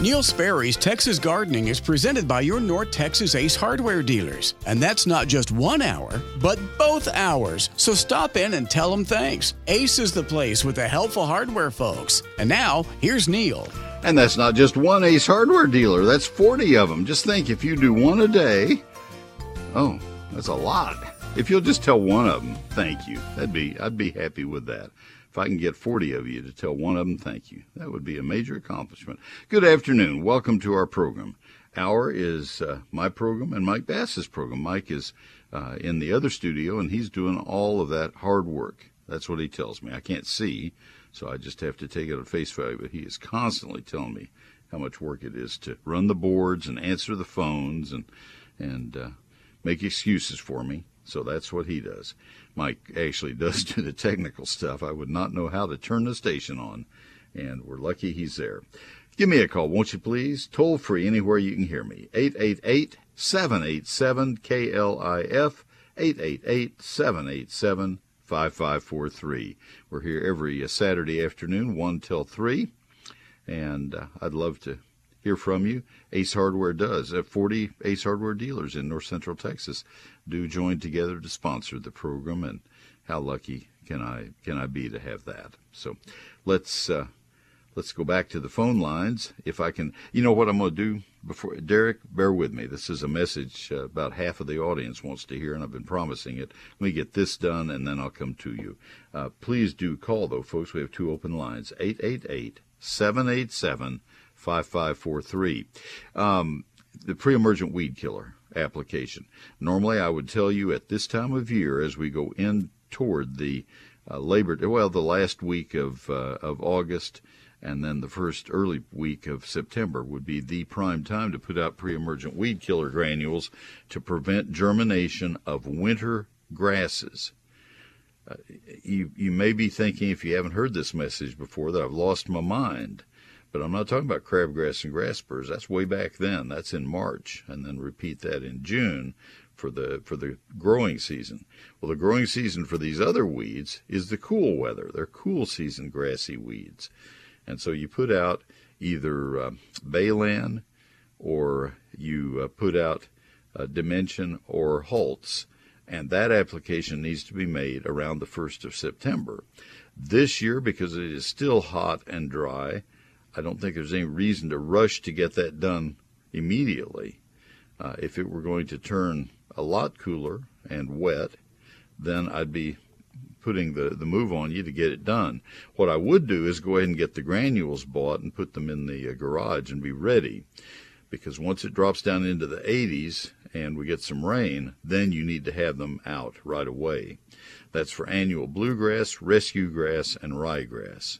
Neil Sperry's Texas Gardening is presented by your North Texas Ace Hardware dealers. And that's not just one hour, but both hours. So stop in and tell them thanks. Ace is the place with the helpful hardware folks. And now, here's Neil. And that's not just one Ace Hardware dealer, that's 40 of them. Just think if you do one a day, oh, that's a lot. If you'll just tell one of them, thank you, that'd be, I'd be happy with that. If I can get 40 of you to tell one of them thank you, that would be a major accomplishment. Good afternoon. Welcome to our program. Our is uh, my program and Mike Bass's program. Mike is uh, in the other studio and he's doing all of that hard work. That's what he tells me. I can't see, so I just have to take it at face value, but he is constantly telling me how much work it is to run the boards and answer the phones and, and uh, make excuses for me. So that's what he does. Mike actually does do the technical stuff. I would not know how to turn the station on, and we're lucky he's there. Give me a call, won't you please? Toll free anywhere you can hear me. 888 787 KLIF, 888 787 5543. We're here every Saturday afternoon, 1 till 3, and uh, I'd love to hear from you. Ace Hardware does. Uh, 40 Ace Hardware dealers in North Central Texas do join together to sponsor the program, and how lucky can I can I be to have that? So, let's uh, let's go back to the phone lines. If I can, you know what I'm going to do before Derek, bear with me. This is a message uh, about half of the audience wants to hear, and I've been promising it. Let me get this done, and then I'll come to you. Uh, please do call though, folks. We have two open lines: 888 787 5543. Um, the pre emergent weed killer application. Normally, I would tell you at this time of year, as we go in toward the uh, Labor well, the last week of, uh, of August and then the first early week of September would be the prime time to put out pre emergent weed killer granules to prevent germination of winter grasses. Uh, you, you may be thinking, if you haven't heard this message before, that I've lost my mind. But I'm not talking about crabgrass and grass spurs. That's way back then. That's in March, and then repeat that in June for the for the growing season. Well, the growing season for these other weeds is the cool weather. They're cool season grassy weeds, and so you put out either uh, Balan or you uh, put out uh, Dimension or Halts, and that application needs to be made around the first of September. This year, because it is still hot and dry, I don't think there's any reason to rush to get that done immediately. Uh, if it were going to turn a lot cooler and wet, then I'd be putting the, the move on you to get it done. What I would do is go ahead and get the granules bought and put them in the uh, garage and be ready. Because once it drops down into the 80s and we get some rain, then you need to have them out right away. That's for annual bluegrass, rescue grass, and ryegrass.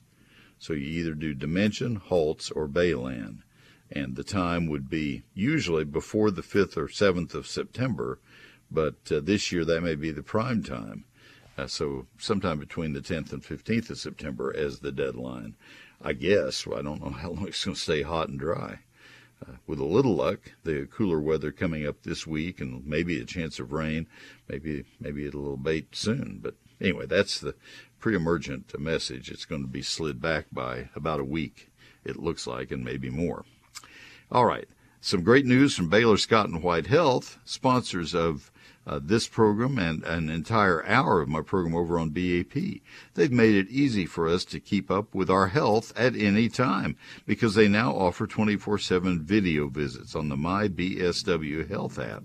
So you either do Dimension, Halts, or Balan. And the time would be usually before the 5th or 7th of September, but uh, this year that may be the prime time. Uh, so sometime between the 10th and 15th of September as the deadline. I guess. Well, I don't know how long it's going to stay hot and dry. Uh, with a little luck, the cooler weather coming up this week, and maybe a chance of rain, maybe maybe it'll abate soon. But anyway, that's the pre-emergent message. It's going to be slid back by about a week, it looks like, and maybe more. All right. Some great news from Baylor Scott and White Health, sponsors of uh, this program and an entire hour of my program over on BAP. They've made it easy for us to keep up with our health at any time because they now offer 24 7 video visits on the My BSW Health app.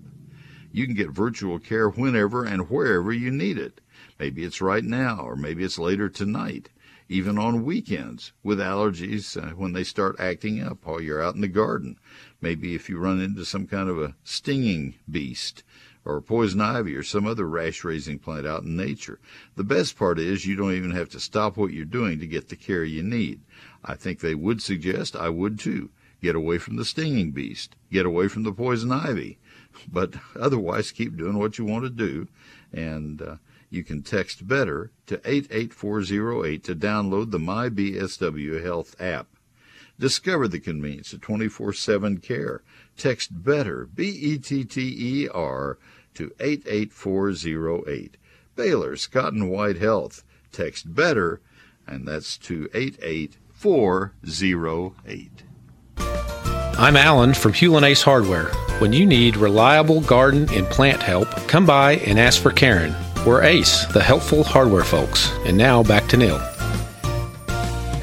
You can get virtual care whenever and wherever you need it. Maybe it's right now, or maybe it's later tonight, even on weekends with allergies uh, when they start acting up while you're out in the garden. Maybe if you run into some kind of a stinging beast or poison ivy or some other rash raising plant out in nature. The best part is you don't even have to stop what you're doing to get the care you need. I think they would suggest, I would too, get away from the stinging beast, get away from the poison ivy, but otherwise keep doing what you want to do and uh, you can text BETTER to 88408 to download the MyBSW Health app. Discover the convenience of 24 7 care. Text BETTER, B E T T E R, to 88408. Baylor Scott and White Health. Text BETTER, and that's to 88408. I'm Alan from Hewlin Ace Hardware. When you need reliable garden and plant help, come by and ask for Karen. We're Ace, the helpful hardware folks. And now back to Neil.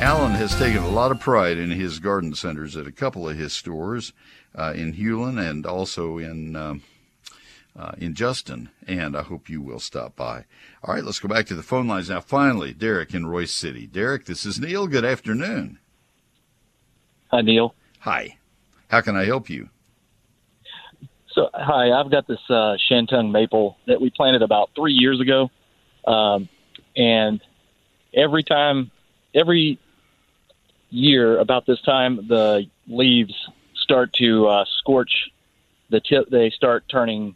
Alan has taken a lot of pride in his garden centers at a couple of his stores uh, in Hewlin and also in um, uh, in Justin, and I hope you will stop by. All right, let's go back to the phone lines now. Finally, Derek in Royse City. Derek, this is Neil. Good afternoon. Hi, Neil. Hi. How can I help you? So, hi, I've got this uh, Shantung maple that we planted about three years ago, um, and every time, every year about this time, the leaves start to uh, scorch the tip. They start turning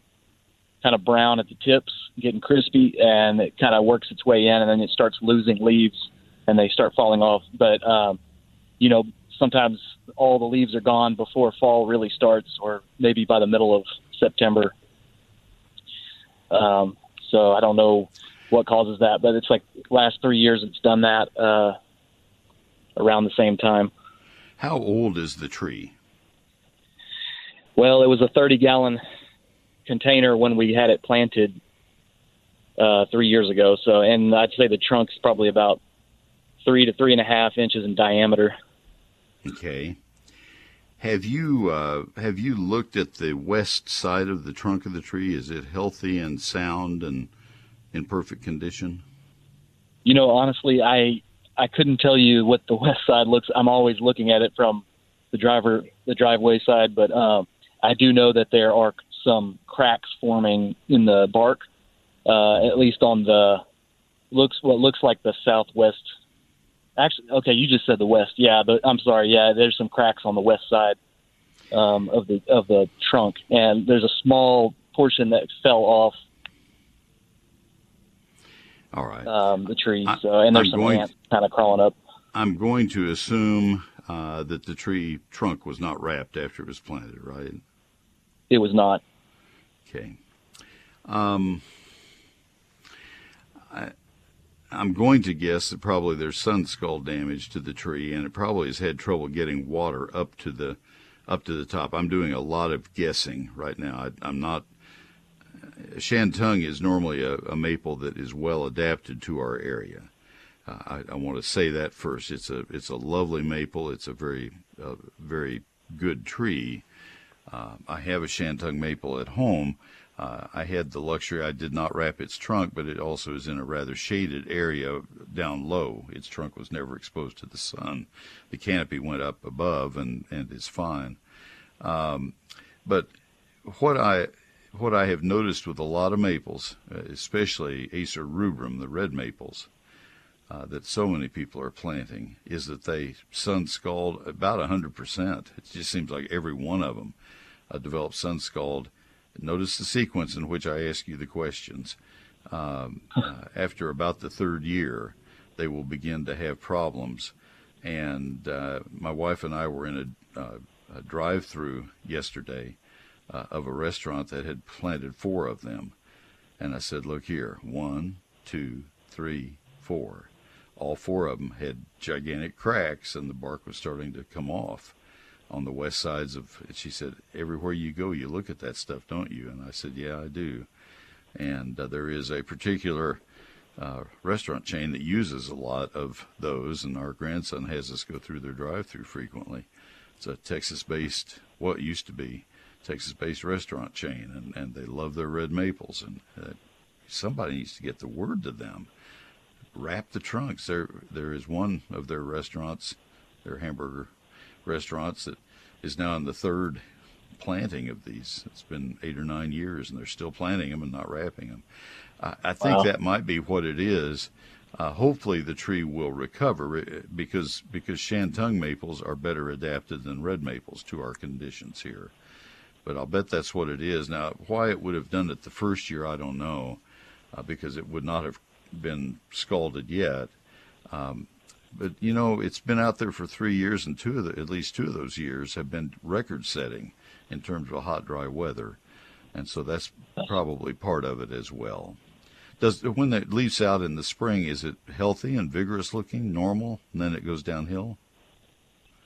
kind of brown at the tips, getting crispy, and it kind of works its way in, and then it starts losing leaves, and they start falling off. But um, you know, sometimes all the leaves are gone before fall really starts, or maybe by the middle of September. Um, so I don't know what causes that, but it's like last three years it's done that uh, around the same time. How old is the tree? Well, it was a 30 gallon container when we had it planted uh, three years ago. So, and I'd say the trunk's probably about three to three and a half inches in diameter. Okay. Have you uh, have you looked at the west side of the trunk of the tree? Is it healthy and sound and in perfect condition? You know, honestly, I I couldn't tell you what the west side looks. I'm always looking at it from the driver the driveway side, but um, I do know that there are some cracks forming in the bark, uh, at least on the looks what looks like the southwest. Actually, okay, you just said the west. Yeah, but I'm sorry. Yeah, there's some cracks on the west side um, of the of the trunk, and there's a small portion that fell off. All right. Um, the trees, I, uh, and there's I'm some ants kind of crawling up. I'm going to assume uh, that the tree trunk was not wrapped after it was planted, right? It was not. Okay. Um, I, I'm going to guess that probably there's sun scald damage to the tree, and it probably has had trouble getting water up to the up to the top. I'm doing a lot of guessing right now. I, am not. Shantung is normally a, a, maple that is well adapted to our area. Uh, I, I, want to say that first. It's a it's a lovely maple. It's a very uh, very good tree. Uh, I have a Shantung maple at home. Uh, I had the luxury, I did not wrap its trunk, but it also is in a rather shaded area down low. Its trunk was never exposed to the sun. The canopy went up above and, and is fine. Um, but what I, what I have noticed with a lot of maples, uh, especially Acer rubrum, the red maples, uh, that so many people are planting, is that they sun scald about 100%. It just seems like every one of them uh, develop sun scald. Notice the sequence in which I ask you the questions. Um, uh, after about the third year, they will begin to have problems. And uh, my wife and I were in a, uh, a drive-through yesterday uh, of a restaurant that had planted four of them, and I said, "Look here, one, two, three, four. All four of them had gigantic cracks, and the bark was starting to come off." On the west sides of she said everywhere you go you look at that stuff don't you? And i said yeah i do. And uh, there is a particular uh, restaurant chain that uses a lot of those and our grandson has us go through their drive through frequently. It's a texas based what used to be texas based restaurant chain and, and they love their red maples and uh, somebody needs to get the word to them. Wrap the trunks. There there is one of their restaurants their hamburger restaurants that is now in the third planting of these. It's been eight or nine years, and they're still planting them and not wrapping them. I, I think wow. that might be what it is. Uh, hopefully, the tree will recover uh, because because Shantung maples are better adapted than red maples to our conditions here. But I'll bet that's what it is. Now, why it would have done it the first year, I don't know, uh, because it would not have been scalded yet. Um, but you know, it's been out there for three years, and two of the, at least two of those years have been record-setting in terms of hot, dry weather, and so that's probably part of it as well. Does when it leaves out in the spring, is it healthy and vigorous looking, normal, and then it goes downhill?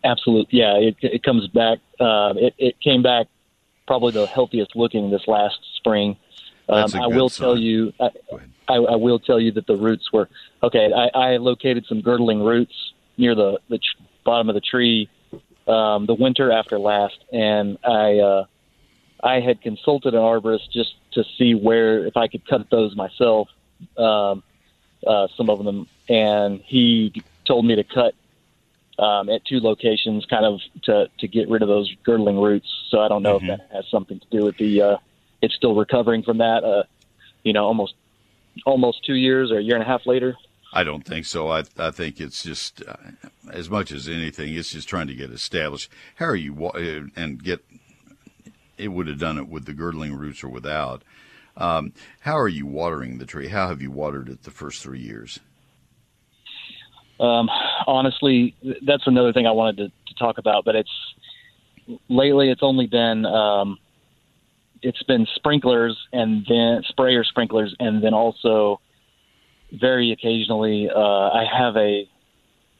absolutely. Yeah, it, it comes back. Uh, it, it came back probably the healthiest looking this last spring. Um, I will sign. tell you. I, I, I will tell you that the roots were okay. I, I located some girdling roots near the the tr- bottom of the tree um, the winter after last, and I uh, I had consulted an arborist just to see where if I could cut those myself, um, uh, some of them, and he told me to cut um, at two locations, kind of to to get rid of those girdling roots. So I don't know Mhm. if that has something to do with the. Uh, it's still recovering from that. Uh, you know, almost almost two years or a year and a half later. I don't think so. I I think it's just uh, as much as anything, it's just trying to get established. How are you uh, and get? It would have done it with the girdling roots or without. Um, how are you watering the tree? How have you watered it the first three years? Um, honestly, that's another thing I wanted to, to talk about. But it's lately, it's only been um, it's been sprinklers and then sprayer sprinklers, and then also very occasionally uh, I have a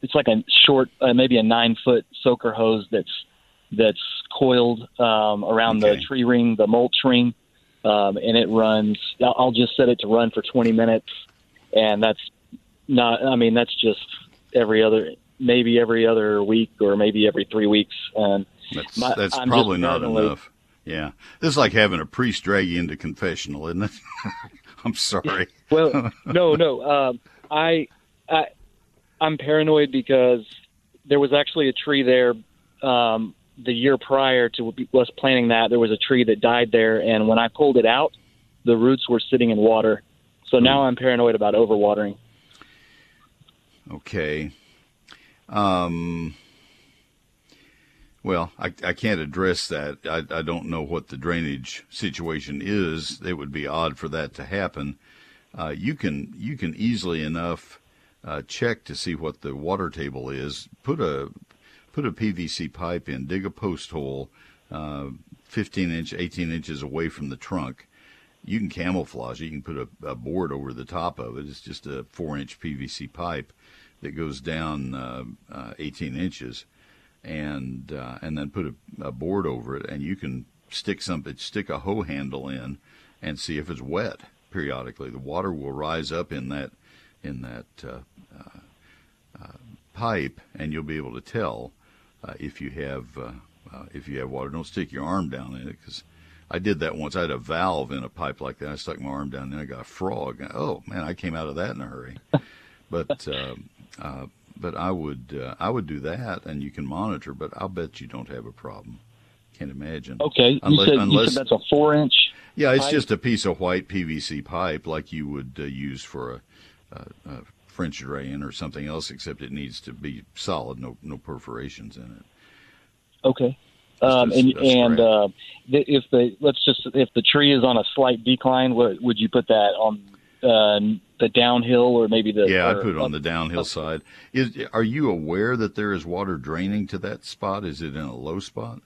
it's like a short, uh, maybe a nine foot soaker hose that's that's coiled um, around Okay. the tree ring, the mulch ring, um, and it runs. I'll just set it to run for 20 minutes, and that's not. I mean, that's just every other, maybe every other week, or maybe every three weeks. And That's My- that's probably not enough. Yeah, this is like having a priest drag you into confessional, isn't it? I'm sorry. well, no, no. Um, I, I, I'm paranoid because there was actually a tree there. Um, the year prior to us planting that, there was a tree that died there, and when I pulled it out, the roots were sitting in water. So now I'm paranoid about overwatering. Okay. Um, well, I, I can't address that. I, I don't know what the drainage situation is. It would be odd for that to happen. Uh, you can you can easily enough uh, check to see what the water table is. Put a put a PVC pipe in, dig a post hole, uh, 15 inch, 18 inches away from the trunk. You can camouflage it. You can put a, a board over the top of it. It's just a four inch PVC pipe that goes down uh, uh, 18 inches, and uh, and then put a, a board over it, and you can stick something, stick a hoe handle in, and see if it's wet periodically. The water will rise up in that in that uh, uh, uh, pipe, and you'll be able to tell uh, if you have uh, uh, if you have water. Don't stick your arm down in it because. I did that once. I had a valve in a pipe like that. I stuck my arm down, and I got a frog. Oh man, I came out of that in a hurry. But um, uh, but I would uh, I would do that, and you can monitor. But I'll bet you don't have a problem. Can't imagine. Okay, Unless- you, said, you said that's a four inch. Yeah, it's pipe? just a piece of white PVC pipe like you would uh, use for a, a, a French drain or something else, except it needs to be solid, no no perforations in it. Okay. Um, and and uh, if the let's just if the tree is on a slight decline, what, would you put that on uh, the downhill or maybe the Yeah, I'd put it on the downhill side. Is are you aware that there is water draining to that spot? Is it in a low spot?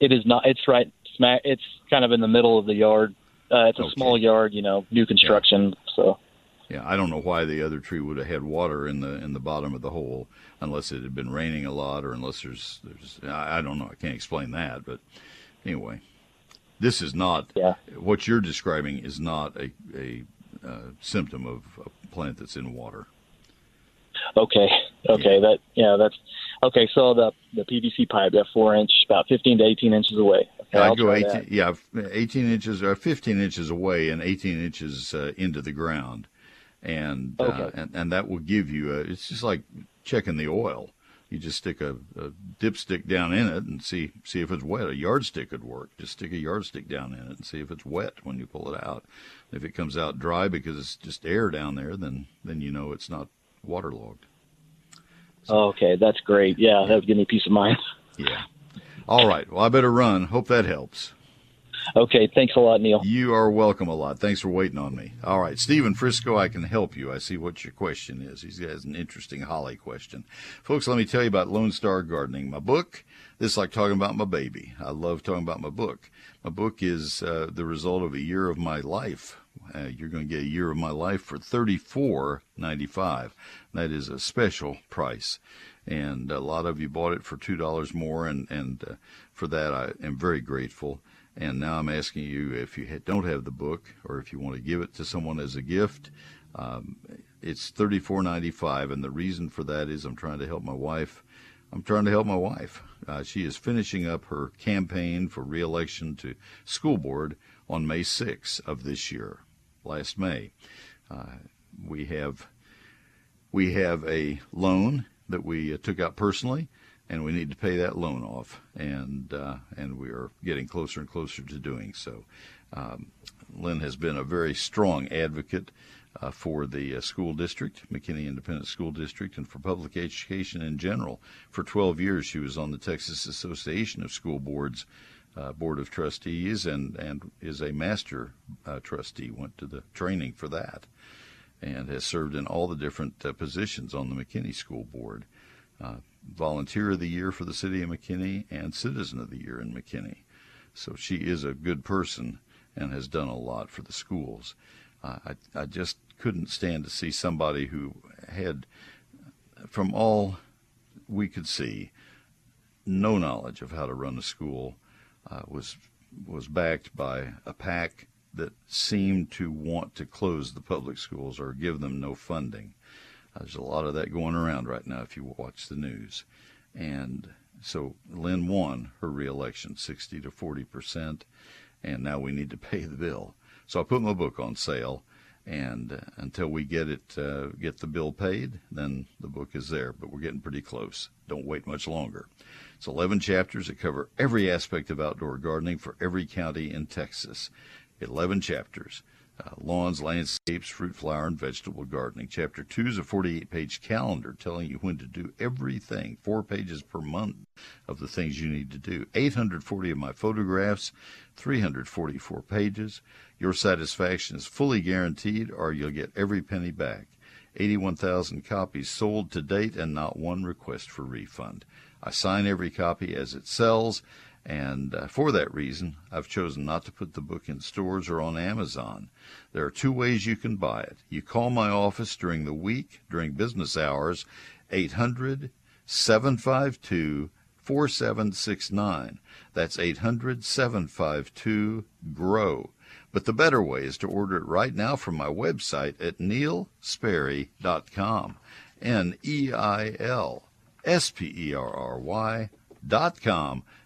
It is not. It's right smack. It's kind of in the middle of the yard. Uh, it's a Okay. small yard, you know, new construction. So Yeah, I don't know why the other tree would have had water in the in the bottom of the hole, unless it had been raining a lot, or unless there's there's I, I don't know. I can't explain that, but anyway, this is not Yeah. what you're describing is not a a uh, symptom of a plant that's in water. okay, okay, that yeah, that's okay. So the the PVC pipe, that four inch, about fifteen to eighteen inches away. Okay, I'd go 18, that. yeah, 18 inches or 15 inches away and 18 inches uh, into the ground. And, uh, and and that will give you a, it's just like checking the oil. You just stick a, a dipstick down in it and see see if it's wet. A yardstick would work. Just stick a yardstick down in it and see if it's wet when you pull it out. If it comes out dry because it's just air down there, then then you know it's not waterlogged. Okay, that's great. Yeah, that would give me peace of mind. Yeah. All right. Well, I better run. Hope that helps. Okay, thanks a lot, Neil. You are welcome a lot. Thanks for waiting on me. All right, Stephen Frisco, I can help you. I see what your question is. He has an interesting holly question. Folks, let me tell you about Lone Star Gardening, my book. This is like talking about my baby. I love talking about my book. My book is uh, the result of a year of my life. Uh, you're going to get a year of my life for thirty-four ninety-five. That is a special price. and a lot of you bought it for two dollars more, and and uh, for that I am very grateful. And now I'm asking you if you don't have the book, or if you want to give it to someone as a gift. Um, it's $34.95, and the reason for that is I'm trying to help my wife. I'm trying to help my wife. Uh, she is finishing up her campaign for reelection to school board on May 6th of this year, last May. Uh, we have we have a loan that we uh, took out personally, and we need to pay that loan off, and uh, and we are getting closer and closer to doing so. Um, Lynn has been a very strong advocate uh, for the uh, school district, McKinney Independent School District, and for public education in general. For 12 years, she was on the Texas Association of School Boards uh, Board of Trustees and, and is a master uh, trustee, went to the training for that, and has served in all the different uh, positions on the McKinney School Board. Uh, Volunteer of the Year for the City of McKinney and Citizen of the Year in McKinney. So she is a good person and has done a lot for the schools. Uh, I, I just couldn't stand to see somebody who had, from all we could see, no knowledge of how to run a school, uh, was was backed by a pack that seemed to want to close the public schools or give them no funding. There's a lot of that going around right now if you watch the news, and so Lynn won her reelection, 60 to 40 percent, and now we need to pay the bill. So I put my book on sale, and uh, until we get it, uh, get the bill paid, then the book is there. But we're getting pretty close. Don't wait much longer. It's 11 chapters that cover every aspect of outdoor gardening for every county in Texas. 11 chapters uh, lawns, landscapes, fruit, flower, and vegetable gardening. Chapter 2 is a 48 page calendar telling you when to do everything, four pages per month of the things you need to do. 840 of my photographs, 344 pages. Your satisfaction is fully guaranteed, or you'll get every penny back. 81,000 copies sold to date, and not one request for refund. I sign every copy as it sells and uh, for that reason, I've chosen not to put the book in stores or on Amazon. There are two ways you can buy it. You call my office during the week, during business hours, 800 752 4769. That's 800 752 GROW. But the better way is to order it right now from my website at neilsperry.com. N E I L S P E R R Y dot com.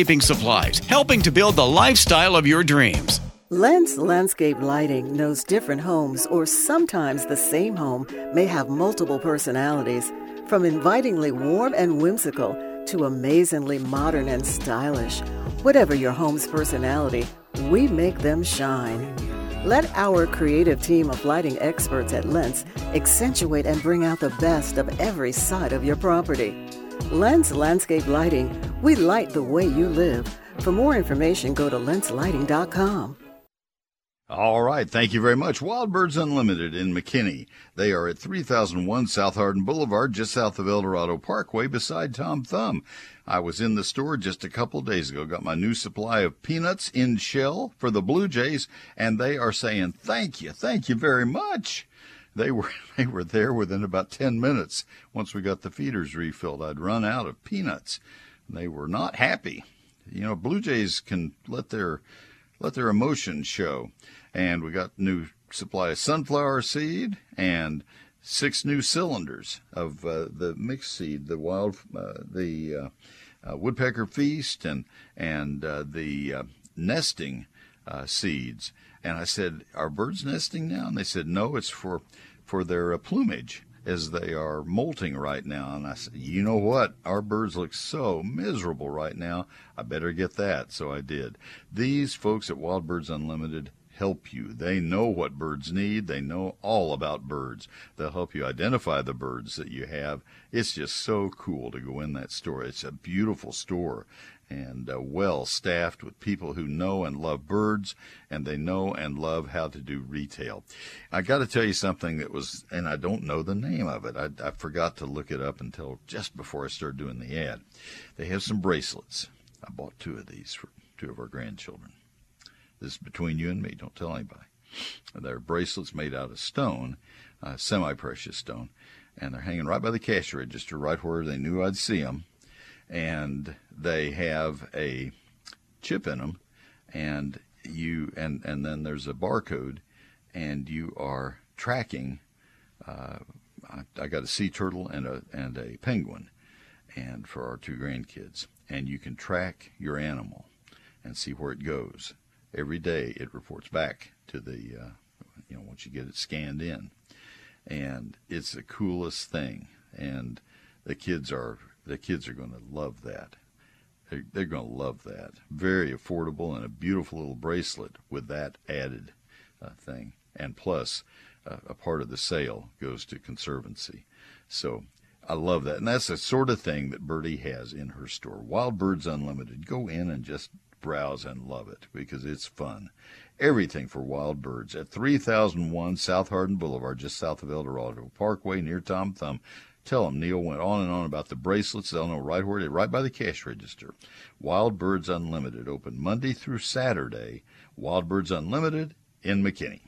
landscaping supplies, helping to build the lifestyle of your dreams. Lens Landscape Lighting knows different homes, or sometimes the same home, may have multiple personalities. From invitingly warm and whimsical to amazingly modern and stylish. Whatever your home's personality, we make them shine. Let our creative team of lighting experts at Lens accentuate and bring out the best of every side of your property. Lens Landscape Lighting, we light the way you live. For more information, go to lenslighting.com. All right. Thank you very much. Wild Birds Unlimited in McKinney. They are at 3001 South Hardin Boulevard, just south of El Dorado Parkway, beside Tom Thumb. I was in the store just a couple days ago, got my new supply of peanuts in shell for the Blue Jays, and they are saying, thank you, thank you very much. They were, they were there within about 10 minutes. Once we got the feeders refilled, I'd run out of peanuts. They were not happy. You know, Blue Jays can let their, let their emotions show and we got new supply of sunflower seed and six new cylinders of uh, the mixed seed, the wild, uh, the uh, uh woodpecker feast, and and uh, the uh, nesting seeds. And I said, "Are birds nesting now?" And they said, "No, it's for for their plumage." As they are molting right now. And I said, You know what? Our birds look so miserable right now. I better get that. So I did. These folks at Wild Birds Unlimited help you. They know what birds need. They know all about birds. They'll help you identify the birds that you have. It's just so cool to go in that store. It's a beautiful store and uh, well staffed with people who know and love birds and they know and love how to do retail. I got to tell you something that was, and I don't know the name of it. I, I forgot to look it up until just before I started doing the ad. They have some bracelets. I bought two of these for two of our grandchildren. This is between you and me. Don't tell anybody. They're bracelets made out of stone, uh, semi-precious stone, and they're hanging right by the cash register, right where they knew I'd see them. And they have a chip in them, and you and and then there's a barcode, and you are tracking. Uh, I, I got a sea turtle and a and a penguin, and for our two grandkids, and you can track your animal and see where it goes every day it reports back to the, uh, you know, once you get it scanned in. And it's the coolest thing. And the kids are, the kids are going to love that. They're, going to love that. Very affordable and a beautiful little bracelet with that added uh, thing. And plus, uh, a part of the sale goes to Conservancy. So I love that. And that's the sort of thing that Birdie has in her store. Wild Birds Unlimited. Go in and just browse and love it because it's fun. Everything for wild birds at 3001 South Hardin Boulevard, just south of El Dorado Parkway near Tom Thumb. Tell him Neil went on and on about the bracelets. They'll know right where it is, right by the cash register. Wild Birds Unlimited, open Monday through Saturday. Wild Birds Unlimited in McKinney.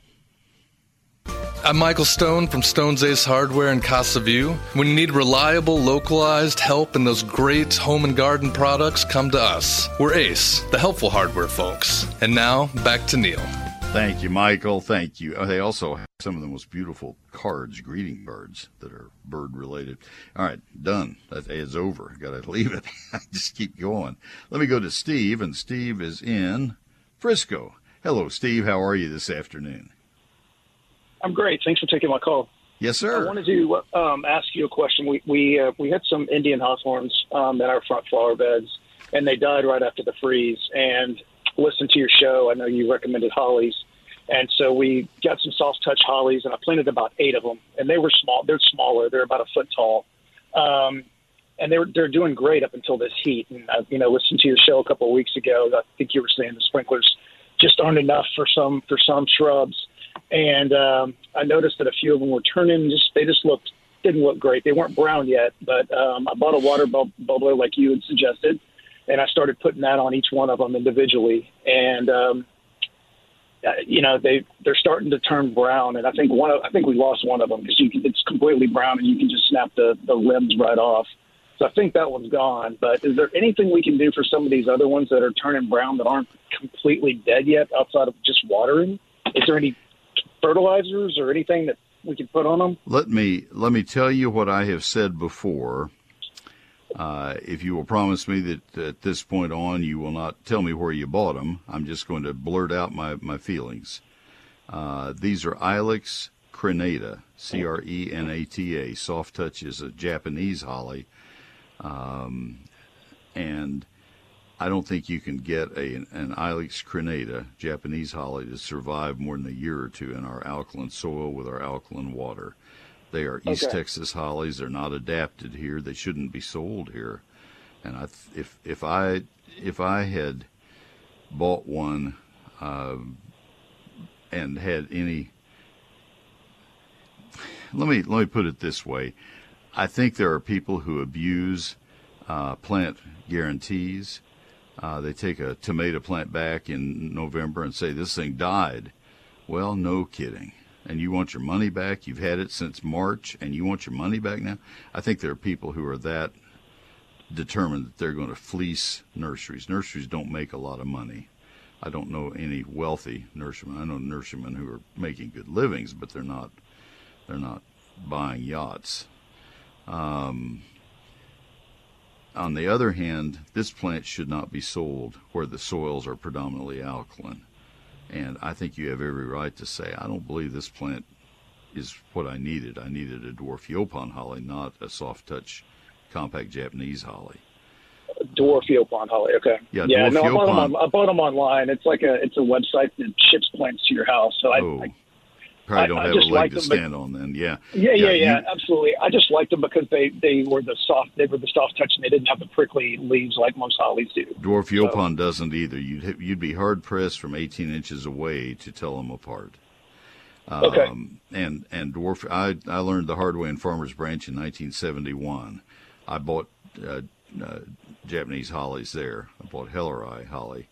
I'm Michael Stone from Stone's Ace Hardware in Casa View. When you need reliable, localized help and those great home and garden products, come to us. We're Ace, the helpful hardware folks. And now, back to Neil. Thank you, Michael. Thank you. They also have some of the most beautiful cards, greeting cards that are bird related. All right, done. That is over. Got to leave it. Just keep going. Let me go to Steve, and Steve is in Frisco. Hello, Steve. How are you this afternoon? I'm great. Thanks for taking my call. Yes, sir. I wanted to um, ask you a question. We we uh, we had some Indian hawthorns um, in our front flower beds, and they died right after the freeze. And listened to your show. I know you recommended hollies, and so we got some soft touch hollies, and I planted about eight of them, and they were small. They're smaller. They're about a foot tall. Um, and they're they're doing great up until this heat. And I, you know, listened to your show a couple of weeks ago. I think you were saying the sprinklers just aren't enough for some for some shrubs and um, I noticed that a few of them were turning. Just they just looked didn't look great. They weren't brown yet, but um, I bought a water bubbler like you had suggested, and I started putting that on each one of them individually. And um, Uh, you know they they're starting to turn brown, and I think one of, I think we lost one of them because it's completely brown and you can just snap the the limbs right off. So I think that one's gone. But is there anything we can do for some of these other ones that are turning brown that aren't completely dead yet, outside of just watering? Is there any fertilizers or anything that we can put on them? Let me let me tell you what I have said before. Uh, if you will promise me that at this point on you will not tell me where you bought them, I'm just going to blurt out my, my feelings. Uh, these are Ilex crenata, C R E N A T A. Soft Touch is a Japanese holly. Um, and I don't think you can get a, an Ilex crenata, Japanese holly, to survive more than a year or two in our alkaline soil with our alkaline water. They are East okay. Texas hollies. They're not adapted here. They shouldn't be sold here. And I, if if I if I had bought one uh, and had any, let me let me put it this way. I think there are people who abuse uh, plant guarantees uh, they take a tomato plant back in November and say this thing died. Well, no kidding. And you want your money back? You've had it since March, and you want your money back now? I think there are people who are that determined that they're going to fleece nurseries. Nurseries don't make a lot of money. I don't know any wealthy nurserymen. I know nurserymen who are making good livings, but they're not they're not buying yachts. Um, on the other hand, this plant should not be sold where the soils are predominantly alkaline. And I think you have every right to say, I don't believe this plant is what I needed. I needed a dwarf Yaupon holly, not a soft touch compact Japanese holly. Dwarf Yaupon holly. Okay. Yeah, yeah. No, I bought, them on, I bought them online. It's like a it's a website that ships plants to your house. So I, oh, I probably I- don't I have a just leg to them, but- stand on then. Yeah. Yeah, yeah, yeah, you- absolutely. I just liked them because they they were the soft they were the soft touch and they didn't have the prickly leaves like most hollies do. Dwarf Yaupon doesn't either. You'd you'd be hard pressed from 18 inches away to tell them apart. Um, Okay. And and dwarf, I I learned the hard way in Farmers Branch in 1971. I bought uh, uh, Japanese hollies there. I bought Helleri holly,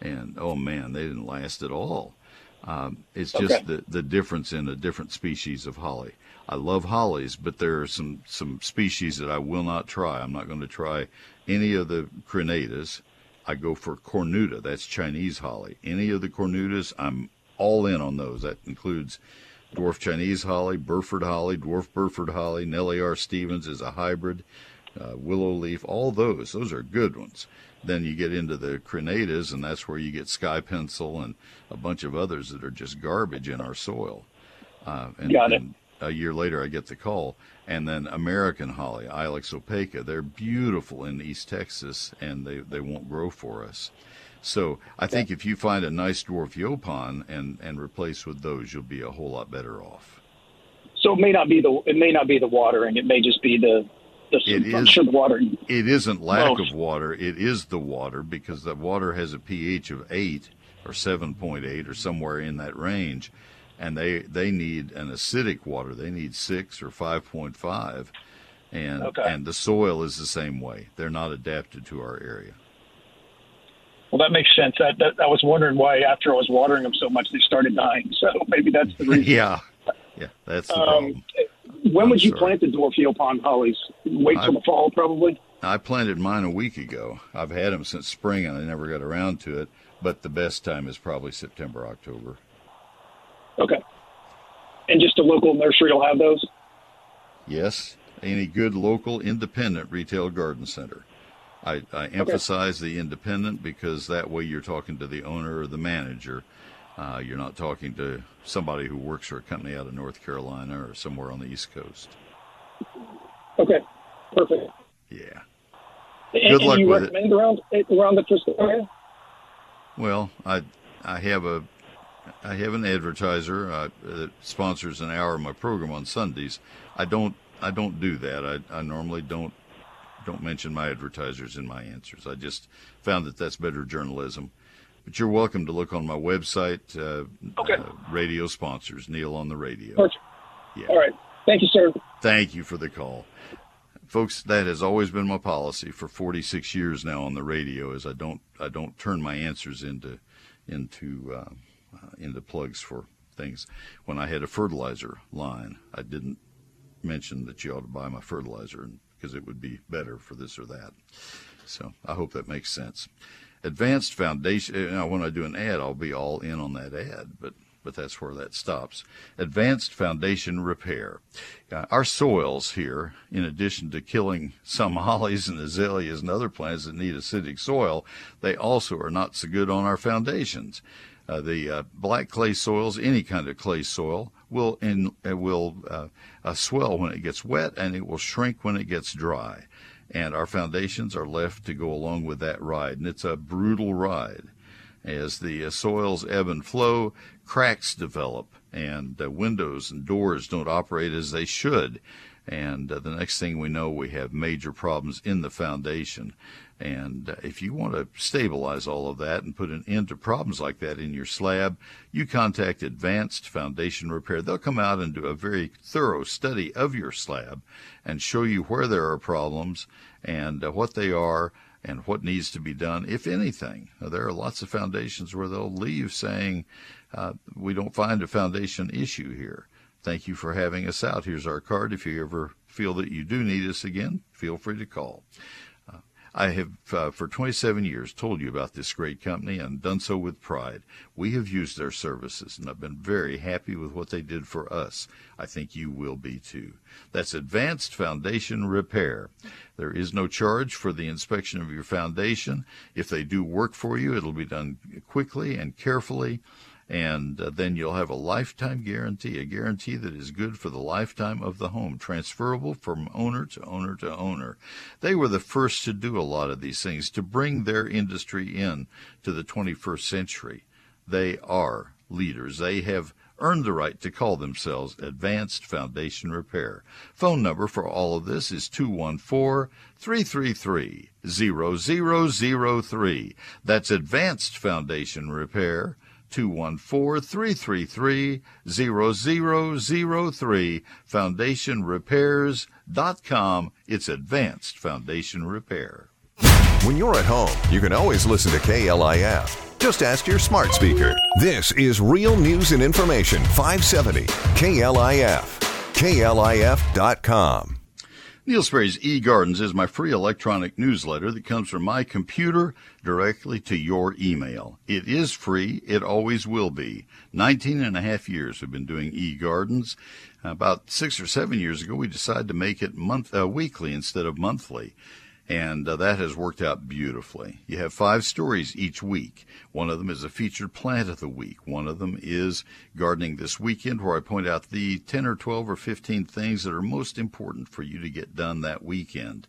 and oh man, they didn't last at all. Um, it's just the the difference in a different species of holly. I love hollies, but there are some some species that I will not try. I'm not going to try any of the crenatas. I go for cornuta. That's Chinese holly. Any of the cornutas, I'm all in on those. That includes dwarf Chinese holly, Burford holly, dwarf Burford holly, Nellie R. Stevens is a hybrid, uh, willow leaf, all those. Those are good ones. Then you get into the crenatas, and that's where you get sky pencil and a bunch of others that are just garbage in our soil. Uh, and, Got it. and a year later, I get the call. And then American holly, Ilex opaca, they're beautiful in East Texas, and they, they won't grow for us. So I think if you find a nice dwarf Yaupon and, and replace with those, you'll be a whole lot better off. So it may not be the it may not be the watering. It may just be the It is- the watering. It isn't lack Both. of water, it is the water because the water has a pH of 8 or 7.8 or somewhere in that range. And they, they need an acidic water. They need 6 or 5.5. And, Okay. and the soil is the same way. They're not adapted to our area. Well, that makes sense. That, that I was wondering why after I was watering them so much they started dying. So maybe that's the reason. yeah. Yeah, that's the Um, problem. When I'm would you sorry. plant the dwarf Yaupon hollies? Wait till I- the fall, probably. I planted mine a week ago. I've had them since spring and I never got around to it. But the best time is probably September, October. Okay. And just a local nursery will have those. Yes, any good local independent retail garden center. I, I emphasize the independent because that way you're talking to the owner or the manager. Uh, you're not talking to somebody who works for a company out of North Carolina or somewhere on the East Coast. Okay. Perfect. Yeah. And, Good and luck you with it. recommend around around the Frisco area? Well, I I have a I have an advertiser uh, that sponsors an hour of my program on Sundays. I don't I don't do that. I, I normally don't don't mention my advertisers in my answers. I just found that that's better journalism. But you're welcome to look on my website. Uh, Okay. uh, radio sponsors Neil on the radio. Perfect. Yeah. All right. Thank you, sir. Thank you for the call. Folks, that has always been my policy for 46 years now on the radio is I don't I don't turn my answers into into uh, uh, into plugs for things. When I had a fertilizer line, I didn't mention that you ought to buy my fertilizer because it would be better for this or that. So I hope that makes sense. Advanced Foundation. Now, when I do an ad, I'll be all in on that ad, but but that's where that stops. Advanced Foundation Repair. Uh, our soils here, in addition to killing some hollies and azaleas and other plants that need acidic soil, they also are not so good on our foundations. Uh, the uh, black clay soils, any kind of clay soil, will in, will uh, uh, swell when it gets wet and it will shrink when it gets dry. And our foundations are left to go along with that ride, and it's a brutal ride. As the uh, soils ebb and flow, cracks develop, and uh, windows and doors don't operate as they should. And uh, the next thing we know, we have major problems in the foundation. And uh, if you want to stabilize all of that and put an end to problems like that in your slab, you contact Advanced Foundation Repair. They'll come out and do a very thorough study of your slab and show you where there are problems and uh, what they are and what needs to be done, if anything. Now, there are lots of foundations where they'll leave saying, uh, we don't find a foundation issue here. Thank you for having us out. Here's our card. If you ever feel that you do need us again, feel free to call. I have, uh, for 27 years, told you about this great company and done so with pride. We have used their services and I've been very happy with what they did for us. I think you will be too. That's Advanced Foundation Repair. There is no charge for the inspection of your foundation. If they do work for you, it'll be done quickly and carefully and uh, then you'll have a lifetime guarantee, a guarantee that is good for the lifetime of the home, transferable from owner to owner to owner. They were the first to do a lot of these things, to bring their industry in to the 21st century. They are leaders. They have earned the right to call themselves Advanced Foundation Repair. Phone number for all of this is 214 333 0003. That's Advanced Foundation Repair. 214-333-0003, foundationrepairs.com. It's Advanced Foundation Repair. When you're at home, you can always listen to KLIF. Just ask your smart speaker. This is Real News and Information 570 KLIF. KLIF.com. Neil eGardens is my free electronic newsletter that comes from my computer directly to your email. It is free. It always will be. 19 and a half years we've been doing eGardens. About six or seven years ago, we decided to make it month, uh, weekly instead of monthly and uh, that has worked out beautifully. You have five stories each week. One of them is a featured plant of the week. One of them is gardening this weekend, where I point out the 10 or 12 or 15 things that are most important for you to get done that weekend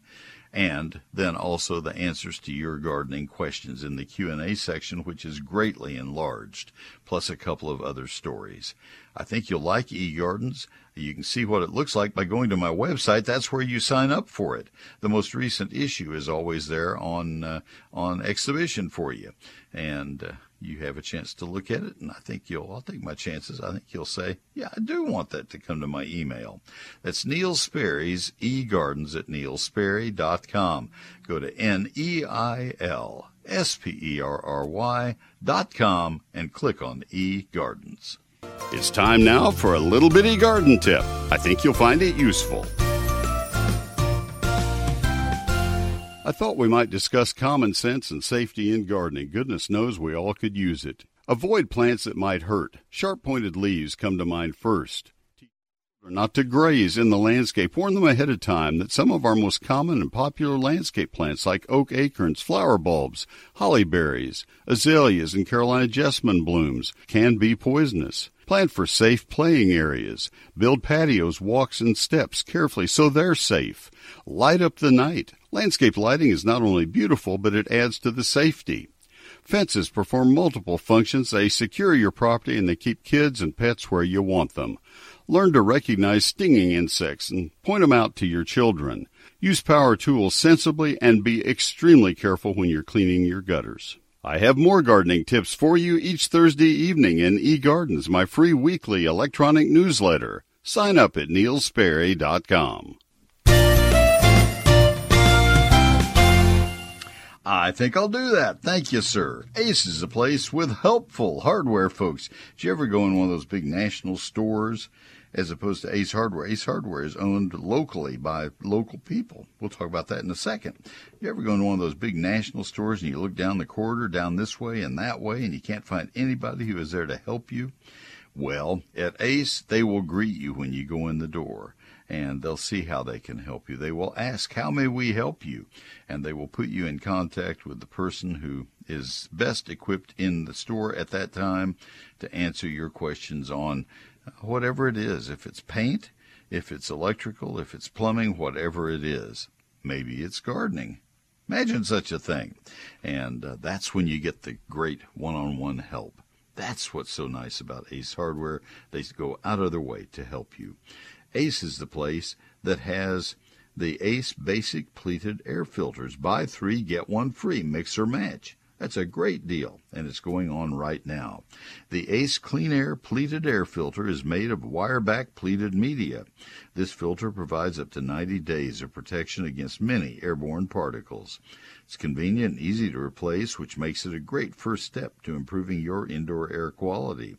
and then also the answers to your gardening questions in the Q&A section which is greatly enlarged plus a couple of other stories. I think you'll like eGardens. You can see what it looks like by going to my website. That's where you sign up for it. The most recent issue is always there on uh, on exhibition for you, and uh, you have a chance to look at it. And I think you'll. I'll take my chances. I think you'll say, "Yeah, I do want that to come to my email." That's Neil Sperry's eGardens at neilsperry.com. Go to n e i l s p e r r y dot com and click on eGardens. It's time now for a little bitty garden tip. I think you'll find it useful. I thought we might discuss common sense and safety in gardening. Goodness knows we all could use it. Avoid plants that might hurt. Sharp pointed leaves come to mind first not to graze in the landscape. Warn them ahead of time that some of our most common and popular landscape plants like oak acorns, flower bulbs, holly berries, azaleas, and Carolina jessamine blooms can be poisonous. Plan for safe playing areas. Build patios, walks, and steps carefully so they're safe. Light up the night. Landscape lighting is not only beautiful, but it adds to the safety. Fences perform multiple functions. They secure your property and they keep kids and pets where you want them. Learn to recognize stinging insects and point them out to your children. Use power tools sensibly and be extremely careful when you're cleaning your gutters. I have more gardening tips for you each Thursday evening in eGardens, my free weekly electronic newsletter. Sign up at neilsperry.com. I think I'll do that. Thank you, sir. Ace is a place with helpful hardware folks. Did you ever go in one of those big national stores as opposed to Ace Hardware. Ace Hardware is owned locally by local people. We'll talk about that in a second. You ever go into one of those big national stores and you look down the corridor, down this way and that way, and you can't find anybody who is there to help you? Well, at Ace, they will greet you when you go in the door and they'll see how they can help you. They will ask, How may we help you? And they will put you in contact with the person who is best equipped in the store at that time to answer your questions on whatever it is. If it's paint, if it's electrical, if it's plumbing, whatever it is. Maybe it's gardening. Imagine such a thing. And uh, that's when you get the great one on one help. That's what's so nice about Ace Hardware. They go out of their way to help you. Ace is the place that has the Ace Basic Pleated Air Filters. Buy three, get one free, mix or match. That's a great deal, and it's going on right now. The Ace Clean Air pleated air filter is made of wire-back pleated media. This filter provides up to 90 days of protection against many airborne particles. It's convenient and easy to replace, which makes it a great first step to improving your indoor air quality.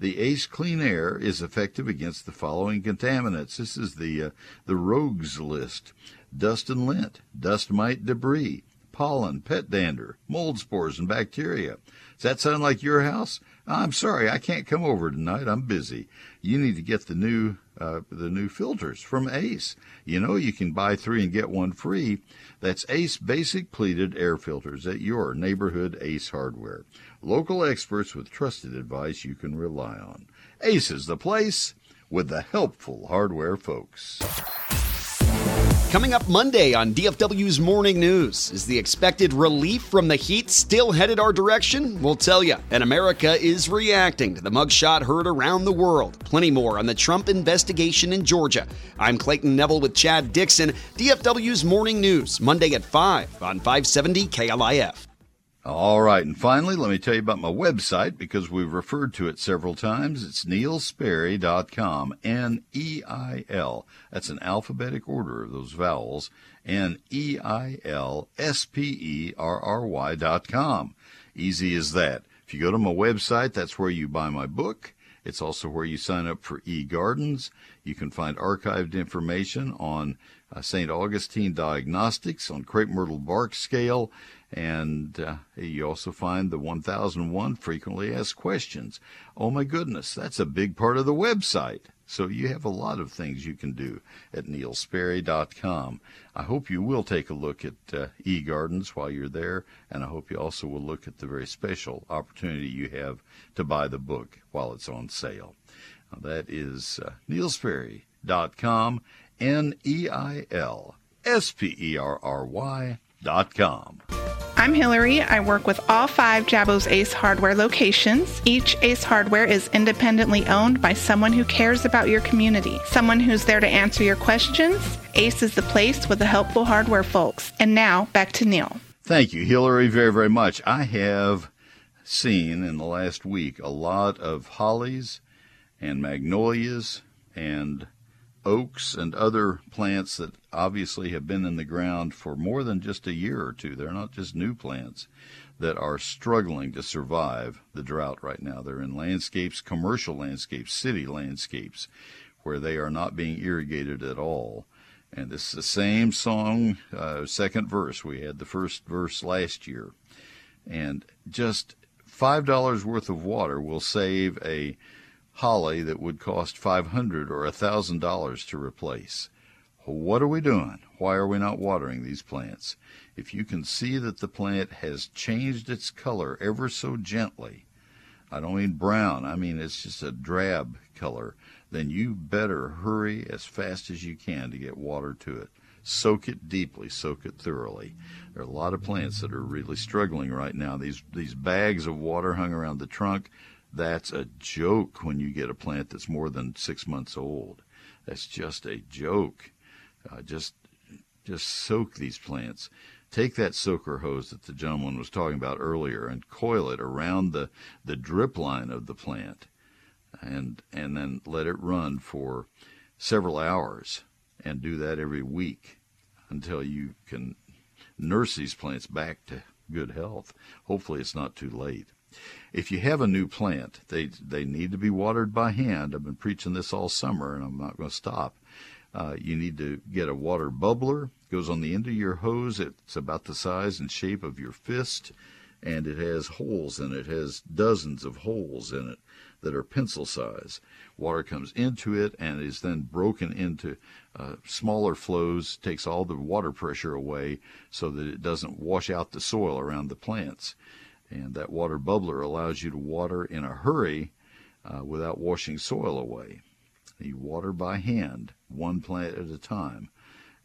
The Ace Clean Air is effective against the following contaminants. This is the uh, the rogues list: dust and lint, dust mite debris, pollen, pet dander, mold spores, and bacteria. Does that sound like your house? I'm sorry, I can't come over tonight. I'm busy. You need to get the new uh, the new filters from Ace. You know you can buy three and get one free. That's Ace Basic Pleated Air Filters at your neighborhood Ace Hardware. Local experts with trusted advice you can rely on. Ace is the place with the helpful hardware folks. Coming up Monday on DFW's Morning News, is the expected relief from the heat still headed our direction? We'll tell you. And America is reacting to the mugshot heard around the world. Plenty more on the Trump investigation in Georgia. I'm Clayton Neville with Chad Dixon, DFW's Morning News, Monday at 5 on 570 KLIF. All right, and finally, let me tell you about my website because we've referred to it several times. It's neilsperry.com, N E I L. That's an alphabetic order of those vowels, N E I L S P E R R Y.com. Easy as that. If you go to my website, that's where you buy my book. It's also where you sign up for eGardens. You can find archived information on uh, St. Augustine Diagnostics, on crepe myrtle bark scale, and uh, you also find the 1001 frequently asked questions. Oh my goodness, that's a big part of the website. So you have a lot of things you can do at neilsperry.com. I hope you will take a look at uh, eGardens while you're there, and I hope you also will look at the very special opportunity you have to buy the book while it's on sale. that is uh, neilsperry.com, N-E-I-L-S-P-E-R-R-Y dot com. I'm Hillary. I work with all five Jabo's Ace Hardware locations. Each Ace Hardware is independently owned by someone who cares about your community, someone who's there to answer your questions. Ace is the place with the helpful hardware folks. And now, back to Neil. Thank you, Hillary, very, very much. I have seen in the last week a lot of hollies and magnolias and oaks and other plants that obviously have been in the ground for more than just a year or two. They're not just new plants that are struggling to survive the drought right now. They're in landscapes, commercial landscapes, city landscapes, where they are not being irrigated at all. And this is the same song, uh, second verse. We had the first verse last year. And just $5 worth of water will save a holly that would cost 500 or $1,000 to replace. What are we doing? Why are we not watering these plants? If you can see that the plant has changed its color ever so gently, I don't mean brown, I mean it's just a drab color, then you better hurry as fast as you can to get water to it. Soak it deeply, soak it thoroughly. There are a lot of plants that are really struggling right now. These these bags of water hung around the trunk that's a joke when you get a plant that's more than six months old. That's just a joke. Uh, just just soak these plants. Take that soaker hose that the gentleman was talking about earlier and coil it around the, the drip line of the plant and and then let it run for several hours and do that every week until you can nurse these plants back to good health. Hopefully it's not too late. If you have a new plant, they they need to be watered by hand. I've been preaching this all summer, and I'm not going to stop. Uh, you need to get a water bubbler. It goes on the end of your hose. It's about the size and shape of your fist, and it has holes in it. it has dozens of holes in it that are pencil size. Water comes into it and is then broken into uh, smaller flows, takes all the water pressure away so that it doesn't wash out the soil around the plants. And that water bubbler allows you to water in a hurry uh, without washing soil away. You water by hand, one plant at a time,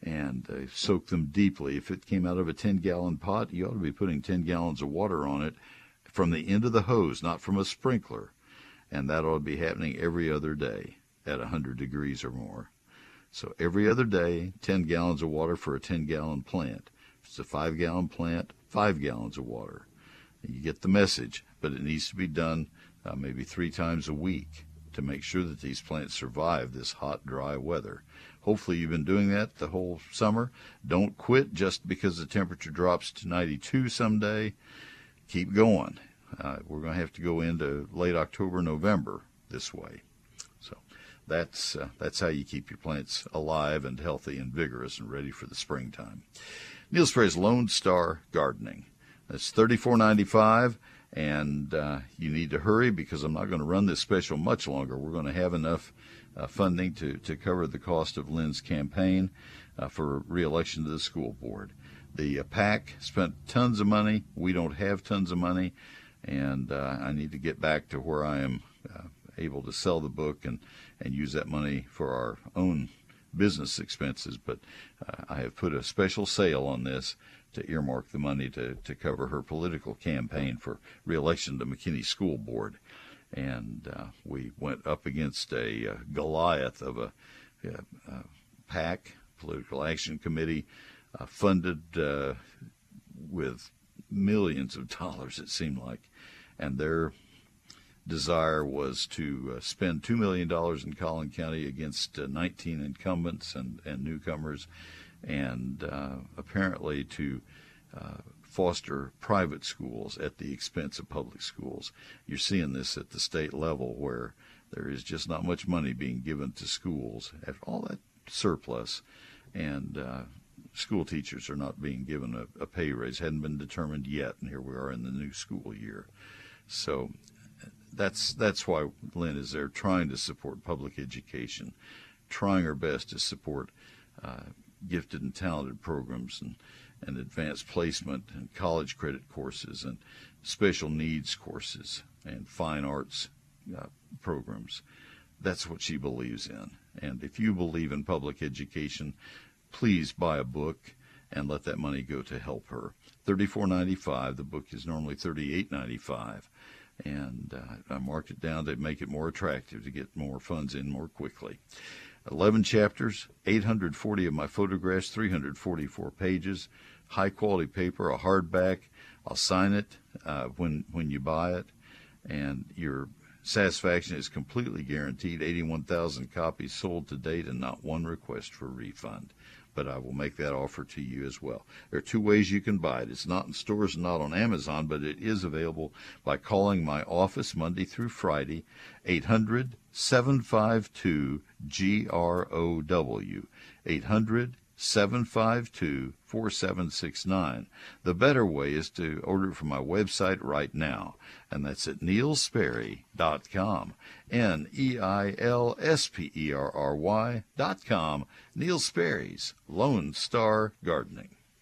and uh, soak them deeply. If it came out of a 10 gallon pot, you ought to be putting 10 gallons of water on it from the end of the hose, not from a sprinkler. And that ought to be happening every other day at 100 degrees or more. So every other day, 10 gallons of water for a 10 gallon plant. If it's a 5 gallon plant, 5 gallons of water. You get the message, but it needs to be done uh, maybe three times a week to make sure that these plants survive this hot, dry weather. Hopefully, you've been doing that the whole summer. Don't quit just because the temperature drops to 92 someday. Keep going. Uh, we're going to have to go into late October, November this way. So that's uh, that's how you keep your plants alive and healthy and vigorous and ready for the springtime. Neil Sperry's Lone Star Gardening. That's thirty-four ninety-five, and uh, you need to hurry because I'm not going to run this special much longer. We're going to have enough uh, funding to, to cover the cost of Lynn's campaign uh, for reelection to the school board. The uh, PAC spent tons of money. We don't have tons of money, and uh, I need to get back to where I am uh, able to sell the book and, and use that money for our own business expenses. But I have put a special sale on this to earmark the money to, to cover her political campaign for reelection to McKinney School Board. And uh, we went up against a uh, Goliath of a, a, a PAC, Political Action Committee, uh, funded uh, with millions of dollars, it seemed like. And their desire was to uh, spend $2 million in Collin County against uh, 19 incumbents and, and newcomers, and uh, apparently to uh, foster private schools at the expense of public schools. You're seeing this at the state level where there is just not much money being given to schools all that surplus, and uh, school teachers are not being given a, a pay raise. Hadn't been determined yet, and here we are in the new school year. So that's that's why Lynn is there, trying to support public education, trying her best to support uh, gifted and talented programs and and advanced placement and college credit courses and special needs courses and fine arts uh, programs. That's what she believes in. And if you believe in public education, please buy a book and let that money go to help her. Thirty-four ninety-five. The book is normally thirty-eight ninety-five and uh, I marked it down to make it more attractive to get more funds in more quickly. 11 chapters, 840 of my photographs, 344 pages, high quality paper, a hardback. I'll sign it uh, when when you buy it, and your satisfaction is completely guaranteed. 81,000 copies sold to date, and not one request for refund but I will make that offer to you as well. There are two ways you can buy it. It's not in stores and not on Amazon, but it is available by calling my office Monday through Friday, 800 752 GROW. 800 752 4769. The better way is to order it from my website right now, and that's at neilsperry.com. N E I L S P E R R Y.com. Neil Sperry's Lone Star Gardening.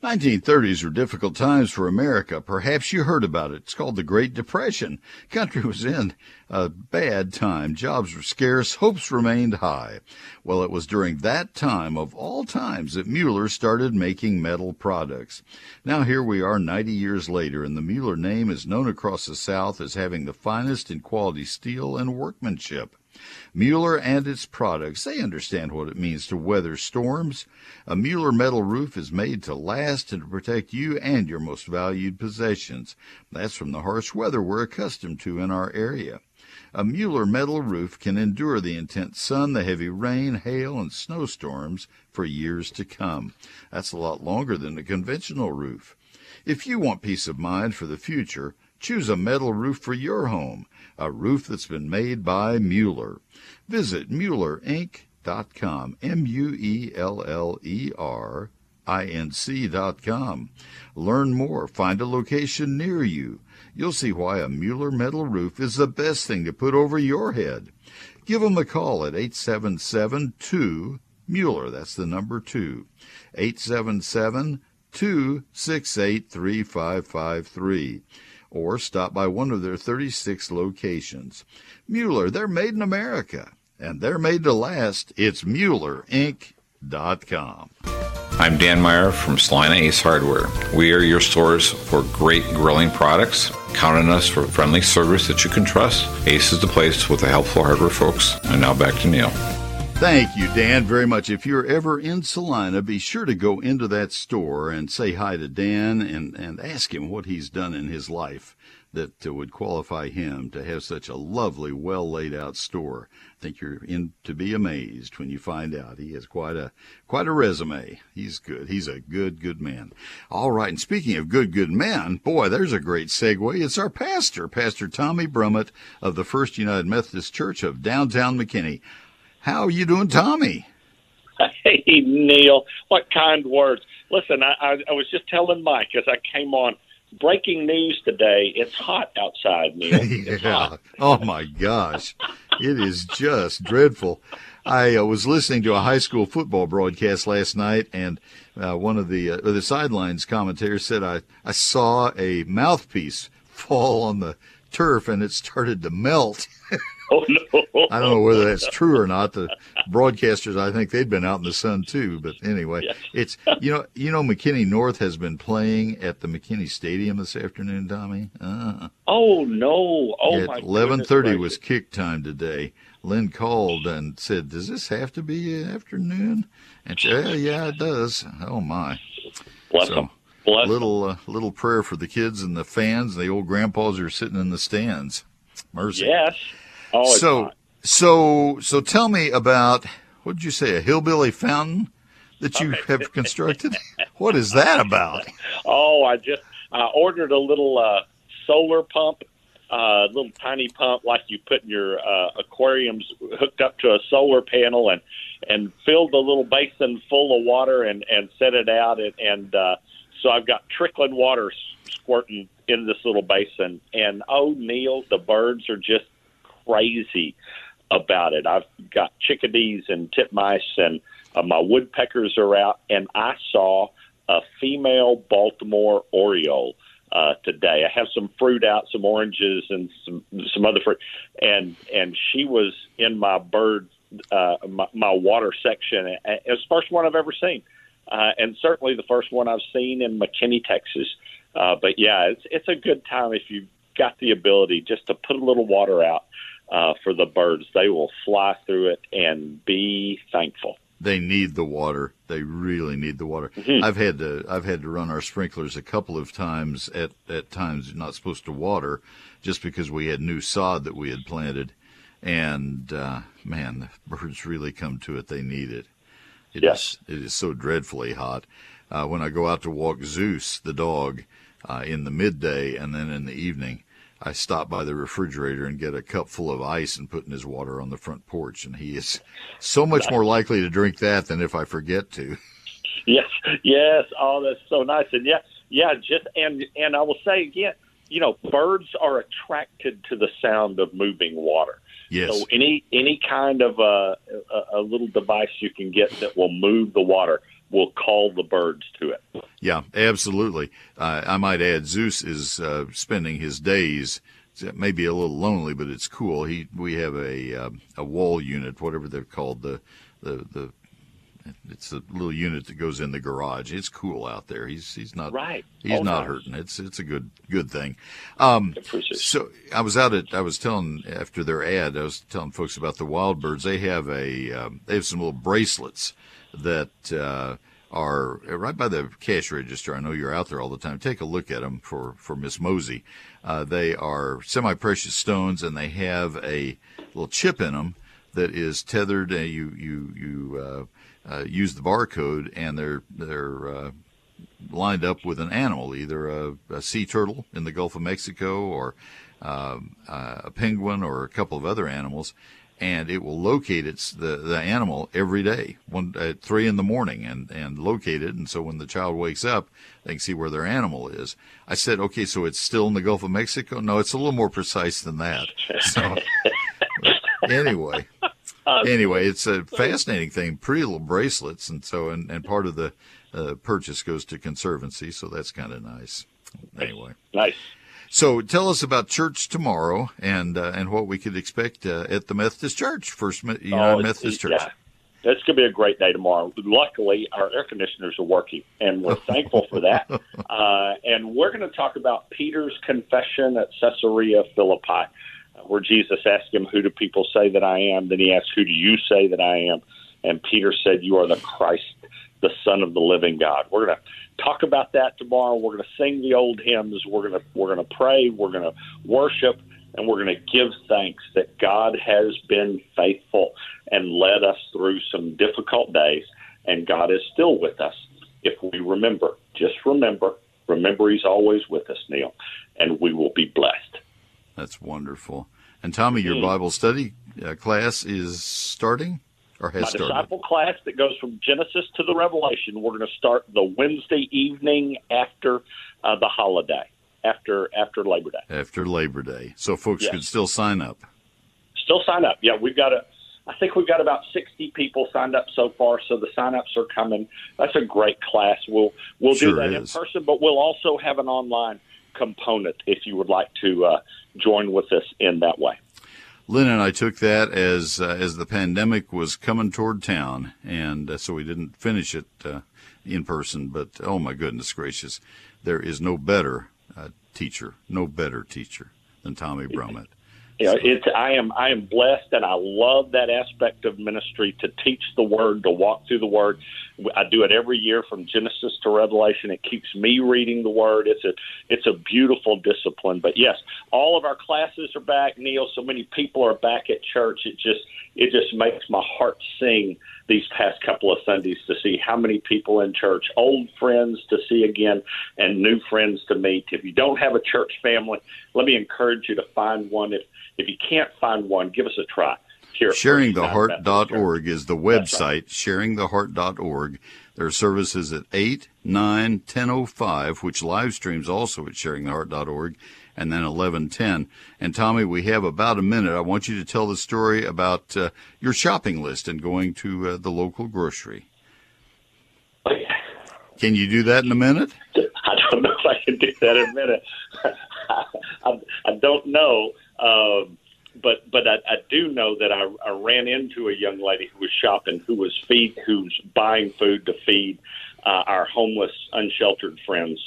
1930s were difficult times for America. Perhaps you heard about it. It's called the Great Depression. Country was in a bad time. Jobs were scarce. Hopes remained high. Well, it was during that time of all times that Mueller started making metal products. Now here we are 90 years later and the Mueller name is known across the South as having the finest in quality steel and workmanship. Mueller and its products, they understand what it means to weather storms. A Mueller metal roof is made to last and to protect you and your most valued possessions. That's from the harsh weather we're accustomed to in our area. A Mueller metal roof can endure the intense sun, the heavy rain, hail, and snowstorms for years to come. That's a lot longer than a conventional roof. If you want peace of mind for the future, choose a metal roof for your home a roof that's been made by Mueller. Visit MuellerInc.com, M-U-E-L-L-E-R inc.com. Learn more, find a location near you. You'll see why a Mueller metal roof is the best thing to put over your head. Give them a call at 877 2 Mueller, that's the number 2. 877 268 3553 or stop by one of their 36 locations. Mueller, they're made in America, and they're made to last. It's MuellerInc.com. I'm Dan Meyer from Celina Ace Hardware. We are your source for great grilling products. Count on us for friendly service that you can trust. Ace is the place with the helpful hardware folks. And now back to Neil. Thank you, Dan, very much. If you're ever in Celina, be sure to go into that store and say hi to Dan and, and ask him what he's done in his life that uh, would qualify him to have such a lovely, well laid out store. I think you're in to be amazed when you find out he has quite a quite a resume. He's good. He's a good, good man. All right, and speaking of good, good men, boy, there's a great segue. It's our pastor, Pastor Tommy Brummett of the First United Methodist Church of downtown McKinney. How are you doing, Tommy? Hey, Neil, what kind words. Listen, I, I, I was just telling Mike as I came on breaking news today. It's hot outside, Neil. It's yeah. hot. Oh my gosh, it is just dreadful. I uh, was listening to a high school football broadcast last night, and uh, one of the uh, the sidelines commentators said, "I I saw a mouthpiece fall on the turf, and it started to melt." Oh no! I don't know whether that's true or not. The broadcasters, I think they'd been out in the sun too. But anyway, Yes. it's you know you know McKinney North has been playing at the McKinney Stadium this afternoon, Tommy. Uh, Oh no! Oh my! at eleven thirty was kick time today. Lynn called and said, "Does this have to be afternoon?" And she, yeah, yeah, it does. Oh my! Bless so, them. Bless little uh, little prayer for the kids and the fans, the old grandpas who are sitting in the stands. Mercy. Yes. Oh, so hot. so so tell me about what did you say a hillbilly fountain that you have constructed? what is that about? Oh, I just I ordered a little uh, solar pump, uh, little tiny pump like you put in your uh, aquariums, hooked up to a solar panel, and and filled the little basin full of water and and set it out, and and uh, so I've got trickling water squirting in this little basin, and oh, Neil, the birds are just crazy about it. I've got chickadees and titmice, and uh, my woodpeckers are out, and I saw a female Baltimore Oriole uh, today. I have some fruit out, some oranges, and some some other fruit, and and she was in my bird uh, my, my water section. And It was the first one I've ever seen, uh, and certainly the first one I've seen in McKinney, Texas. Uh, but yeah, it's it's a good time if you've got the ability just to put a little water out uh, for the birds. They will fly through it and be thankful. They need the water. They really need the water. Mhm. I've had to I've had to run our sprinklers a couple of times at at times not supposed to water just because we had new sod that we had planted, and uh, man, the birds really come to it. They need it. It is Yes. it is so dreadfully hot. Uh, when I go out to walk Zeus, the dog, uh, in the midday and then in the evening, I stop by the refrigerator and get a cup full of ice and put in his water on the front porch, and he is so much more likely to drink that than if I forget to. Yes, yes. Oh, that's so nice. And yeah, yeah. Just and and I will say again, you know, birds are attracted to the sound of moving water. Yes. So any any kind of uh, a, a little device you can get that will move the water will call the birds to it. Yeah, absolutely. Uh, I might add, Zeus is uh, spending his days. It may be a little lonely, but it's cool. He we have a uh, a wall unit, whatever they're called. The the the it's a little unit that goes in the garage. It's cool out there. He's he's not Right. He's Oh, not nice. hurting. It's it's a good good thing. Um, so I was out at I was telling after their ad I was telling folks about the wild birds. They have a um, they have some little bracelets that uh, are right by the cash register. I know you're out there all the time. Take a look at them for for Miss Mosey. Uh, they are semi precious stones and they have a little chip in them that is tethered. And you you you uh, uh, use the barcode and they're they're uh, lined up with an animal, either a, a sea turtle in the Gulf of Mexico or um, uh, a penguin or a couple of other animals, and it will locate its the, the animal every day, one at three in the morning, and and locate it. And so when the child wakes up, they can see where their animal is. I said, okay, so it's still in the Gulf of Mexico? No, it's a little more precise than that. So anyway. Anyway, it's a fascinating thing. Pretty little bracelets, and so and, and part of the uh, purchase goes to conservancy, so that's kind of nice. Anyway, Nice. So tell us about church tomorrow and uh, and what we could expect uh, at the Methodist Church, First United Oh, Methodist Church. Yeah. It's going to be a great day tomorrow. Luckily, our air conditioners are working, and we're thankful for that. Uh, and we're going to talk about Peter's confession at Caesarea Philippi. where Jesus asked him, Who do people say that I am? Then he asked, Who do you say that I am? And Peter said, You are the Christ, the Son of the living God. We're going to talk about that tomorrow. We're going to sing the old hymns. We're going to we're going to pray. We're going to worship, and we're going to give thanks that God has been faithful and led us through some difficult days, and God is still with us if we remember. Just remember, remember He's always with us, Neil, and we will be blessed. That's wonderful. And Tommy, your Mm. Bible study uh, class is starting or has My started. disciple class that goes from Genesis to the Revelation. We're going to start the Wednesday evening after uh, the holiday, after after Labor Day. after Labor Day. So folks Yes. could still sign up. Still sign up. Yeah, we've got a. I think we've got about sixty people signed up so far, so the sign-ups are coming. That's a great class. We'll we'll do Sure that is. in person, but we'll also have an online component if you would like to uh, join with us in that way. Lynn and I took that as uh, as the pandemic was coming toward town, and uh, so we didn't finish it uh, in person. But oh my goodness gracious, there is no better uh, teacher, no better teacher than Tommy Brummett. You know, it's I am I am blessed, and I love that aspect of ministry to teach the Word, to walk through the Word. I do it every year from Genesis to Revelation. It keeps me reading the Word. It's a it's a beautiful discipline. But yes, all of our classes are back, Neil. So many people are back at church. It just it just makes my heart sing these past couple of Sundays to see how many people in church, old friends to see again, and new friends to meet. If you don't have a church family, let me encourage you to find one. If if you can't find one, give us a try. Here at First United Methodist Church. Sharingtheheart.org is the website, sharingtheheart.org. There are services at 8, 9, 10.05, which live streams also at sharingtheheart.org, and then 11.10. And Tommy, we have about a minute. I want you to tell the story about uh, your shopping list and going to uh, the local grocery. Can you do that in a minute? I don't know if I can do that in a minute. I, I don't know, um, but but I, I do know that I, I ran into a young lady who was shopping, who was feed, who's buying food to feed uh, our homeless, unsheltered friends.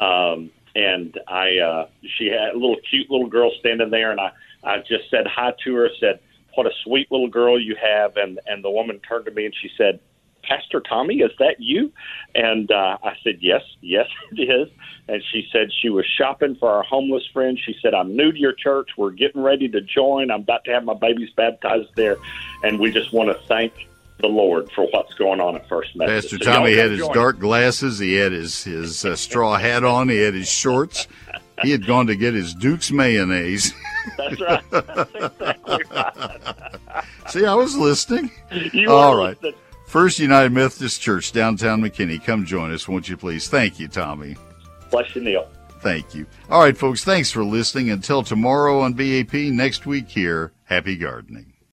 Um, and I, uh, she had a little cute little girl standing there, and I, I just said hi to her. Said, "What a sweet little girl you have." And and the woman turned to me and she said, Pastor Tommy, is that you? And uh, I said, Yes, yes, it is. And she said she was shopping for our homeless friend. She said, I'm new to your church. We're getting ready to join. I'm about to have my babies baptized there. And we just want to thank the Lord for what's going on at First Methodist. Pastor So Tommy had his join. dark glasses. He had his his uh, straw hat on. He had his shorts. He had gone to get his Duke's mayonnaise. That's right. That's exactly right. See, I was listening. You All right. listening. First United Methodist Church, downtown McKinney. Come join us, won't you please? Thank you, Tommy. Bless you, Neil. Thank you. All right, folks, thanks for listening. Until tomorrow on BAP, next week here, happy gardening.